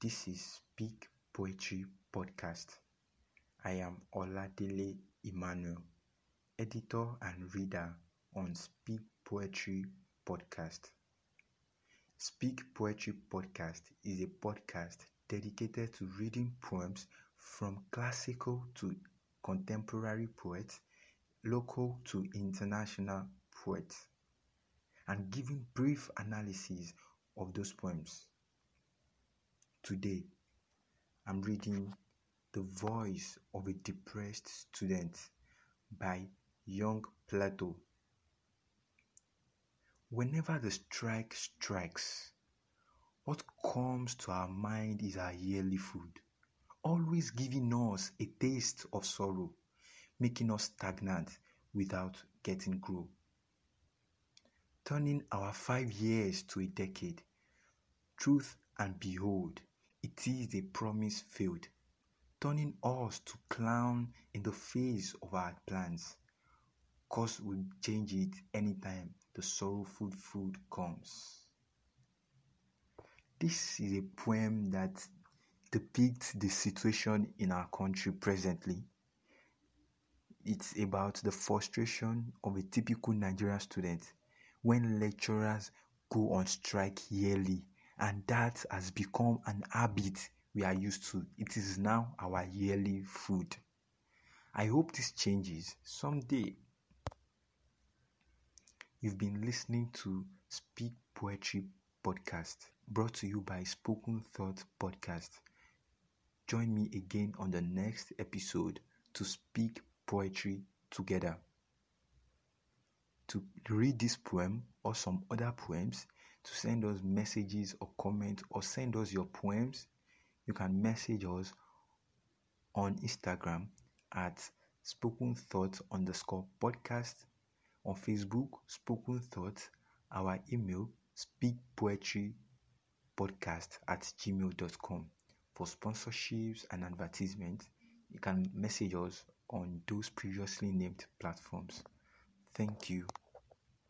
This is Speak Poetry Podcast. I am Oladele Emmanuel, editor and reader on Speak Poetry Podcast. Speak Poetry Podcast is a podcast dedicated to reading poems from classical to contemporary poets, local to international poets, and giving brief analysis of those poems. Today, I'm reading The Voice of a Depressed Student by Young Plato. Whenever the strike strikes, what comes to our mind is our yearly food, always giving us a taste of sorrow, making us stagnant without getting grow. Turning our five years to a decade, truth and behold, it is a promise failed, turning us to clown in the face of our plans. Cause we change it anytime the sorrowful food comes. This is a poem that depicts the situation in our country presently. It's about the frustration of a typical Nigerian student when lecturers go on strike yearly and that has become an habit we are used to. It is now our yearly food. I hope this changes someday. You've been listening to Speak Poetry Podcast, brought to you by Spoken Thought Podcast. Join me again on the next episode to speak poetry together. To read this poem or some other poems, to send us messages or comments or send us your poems, you can message us on Instagram at spoken thoughts underscore podcast on Facebook, spoken thoughts, our email speak poetry podcast at gmail.com. For sponsorships and advertisements, you can message us on those previously named platforms. Thank you.